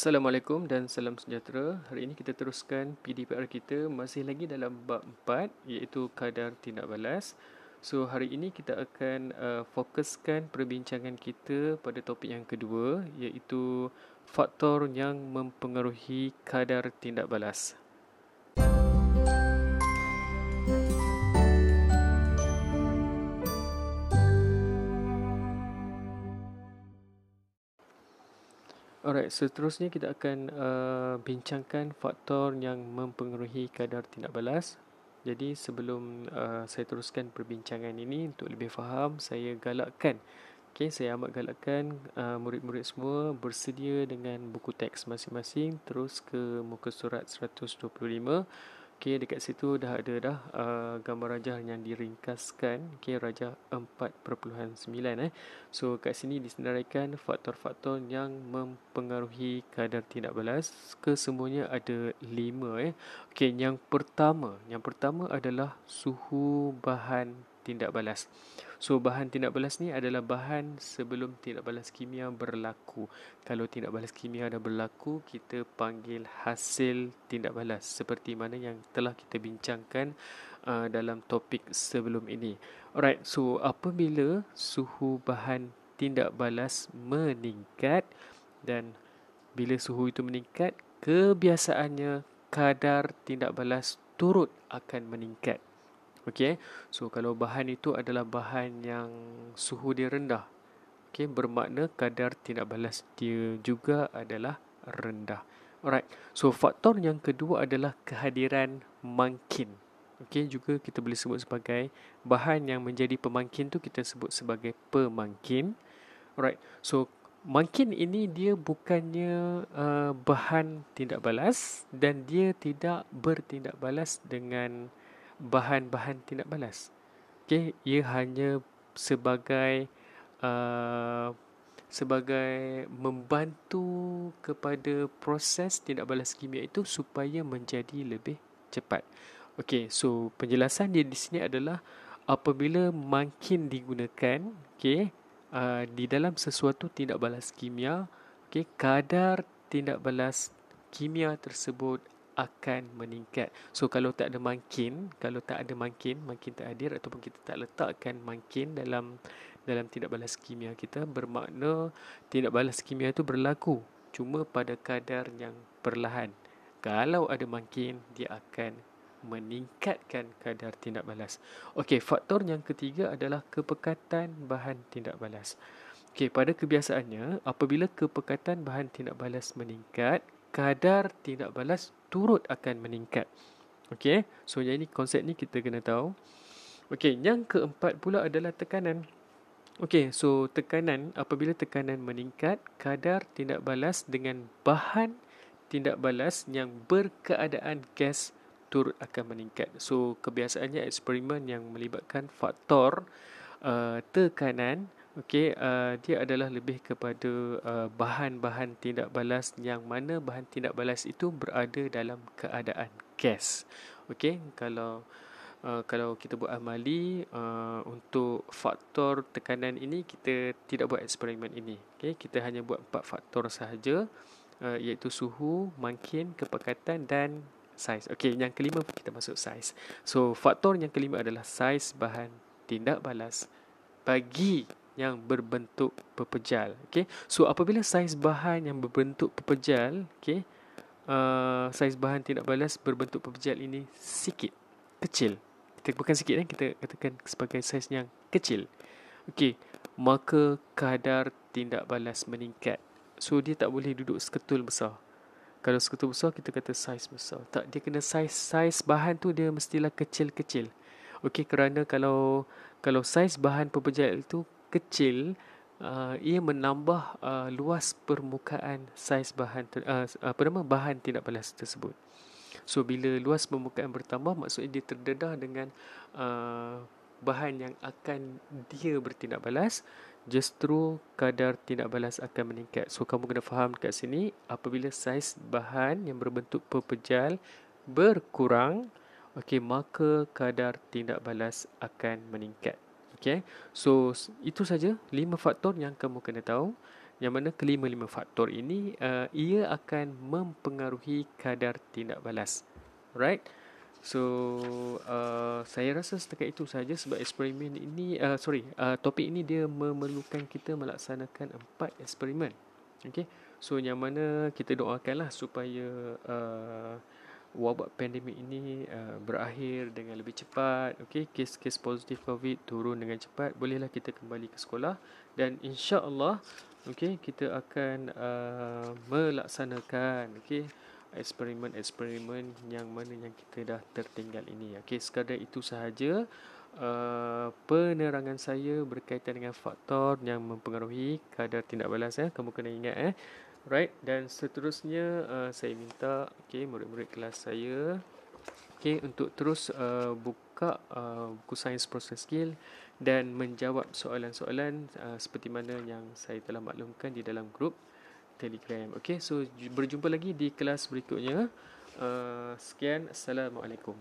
Assalamualaikum dan salam sejahtera. Hari ini kita teruskan PDPR kita masih lagi dalam bab 4 iaitu kadar tindak balas. So hari ini kita akan uh, fokuskan perbincangan kita pada topik yang kedua iaitu faktor yang mempengaruhi kadar tindak balas. Alright, seterusnya kita akan uh, bincangkan faktor yang mempengaruhi kadar tindak balas. Jadi sebelum uh, saya teruskan perbincangan ini untuk lebih faham, saya galakkan. Okay, saya amat galakkan uh, murid-murid semua bersedia dengan buku teks masing-masing terus ke muka surat 125 Okey, dekat situ dah ada dah uh, gambar rajah yang diringkaskan. Okey, rajah 4.9 eh. So kat sini disenaraikan faktor-faktor yang mempengaruhi kadar tindak balas. Kesemuanya ada 5 eh. Okey, yang pertama, yang pertama adalah suhu bahan tindak balas. So bahan tindak balas ni adalah bahan sebelum tindak balas kimia berlaku. Kalau tindak balas kimia dah berlaku, kita panggil hasil tindak balas seperti mana yang telah kita bincangkan uh, dalam topik sebelum ini. Alright, so apabila suhu bahan tindak balas meningkat dan bila suhu itu meningkat, kebiasaannya kadar tindak balas turut akan meningkat. Okey. So kalau bahan itu adalah bahan yang suhu dia rendah. Okey, bermakna kadar tindak balas dia juga adalah rendah. Alright. So faktor yang kedua adalah kehadiran mangkin. Okey, juga kita boleh sebut sebagai bahan yang menjadi pemangkin tu kita sebut sebagai pemangkin. Alright. So mangkin ini dia bukannya uh, bahan tindak balas dan dia tidak bertindak balas dengan bahan-bahan tindak balas. Okey, ia hanya sebagai uh, sebagai membantu kepada proses tindak balas kimia itu supaya menjadi lebih cepat. Okey, so penjelasan dia di sini adalah apabila makin digunakan, okey, uh, di dalam sesuatu tindak balas kimia, okey, kadar tindak balas kimia tersebut akan meningkat. So kalau tak ada makin, kalau tak ada makin, makin tak hadir ataupun kita tak letakkan makin dalam dalam tindak balas kimia kita bermakna tindak balas kimia itu berlaku cuma pada kadar yang perlahan. Kalau ada makin, dia akan meningkatkan kadar tindak balas. Okey, faktor yang ketiga adalah kepekatan bahan tindak balas. Okey, pada kebiasaannya, apabila kepekatan bahan tindak balas meningkat, kadar tindak balas turut akan meningkat. Okey, so yang ini konsep ni kita kena tahu. Okey, yang keempat pula adalah tekanan. Okey, so tekanan apabila tekanan meningkat, kadar tindak balas dengan bahan tindak balas yang berkeadaan gas turut akan meningkat. So kebiasaannya eksperimen yang melibatkan faktor uh, tekanan Okey, uh, dia adalah lebih kepada uh, bahan-bahan tindak balas yang mana bahan tindak balas itu berada dalam keadaan gas. Okey, kalau uh, kalau kita buat amali uh, untuk faktor tekanan ini kita tidak buat eksperimen ini. Okey, kita hanya buat empat faktor sahaja uh, iaitu suhu, makin, kepekatan dan saiz. Okey, yang kelima kita masuk saiz. So, faktor yang kelima adalah saiz bahan tindak balas bagi yang berbentuk pepejal. Okay. So apabila saiz bahan yang berbentuk pepejal, okay, uh, saiz bahan tindak balas berbentuk pepejal ini sikit, kecil. Kita bukan sikit eh, kita katakan sebagai saiz yang kecil. Okay, maka kadar tindak balas meningkat. So dia tak boleh duduk seketul besar. Kalau seketul besar kita kata saiz besar. Tak, dia kena saiz saiz bahan tu dia mestilah kecil-kecil. Okey kerana kalau kalau saiz bahan pepejal itu kecil uh, ia menambah uh, luas permukaan saiz bahan uh, apa nama bahan tindak balas tersebut. So bila luas permukaan bertambah maksudnya dia terdedah dengan uh, bahan yang akan dia bertindak balas justru kadar tindak balas akan meningkat. So kamu kena faham kat sini apabila saiz bahan yang berbentuk pepejal berkurang okey maka kadar tindak balas akan meningkat. Okay, so itu saja lima faktor yang kamu kena tahu Yang mana kelima-lima faktor ini uh, ia akan mempengaruhi kadar tindak balas. Right? So uh, saya rasa setakat itu saja sebab eksperimen ini uh, sorry uh, topik ini dia memerlukan kita melaksanakan empat eksperimen. Okay. So yang mana kita doakanlah supaya uh, wabak pandemik ini uh, berakhir dengan lebih cepat. Okay. Kes-kes positif COVID turun dengan cepat. Bolehlah kita kembali ke sekolah dan insya-Allah okay, kita akan uh, melaksanakan okay, eksperimen-eksperimen yang mana yang kita dah tertinggal ini. Okey, sekadar itu sahaja uh, penerangan saya berkaitan dengan faktor yang mempengaruhi kadar tindak balas ya. Kamu kena ingat eh. Right dan seterusnya uh, saya minta okey murid-murid kelas saya okey untuk terus uh, buka uh, buku sains proses skill dan menjawab soalan-soalan uh, seperti mana yang saya telah maklumkan di dalam grup Telegram. Okay, so berjumpa lagi di kelas berikutnya. Uh, sekian, Assalamualaikum.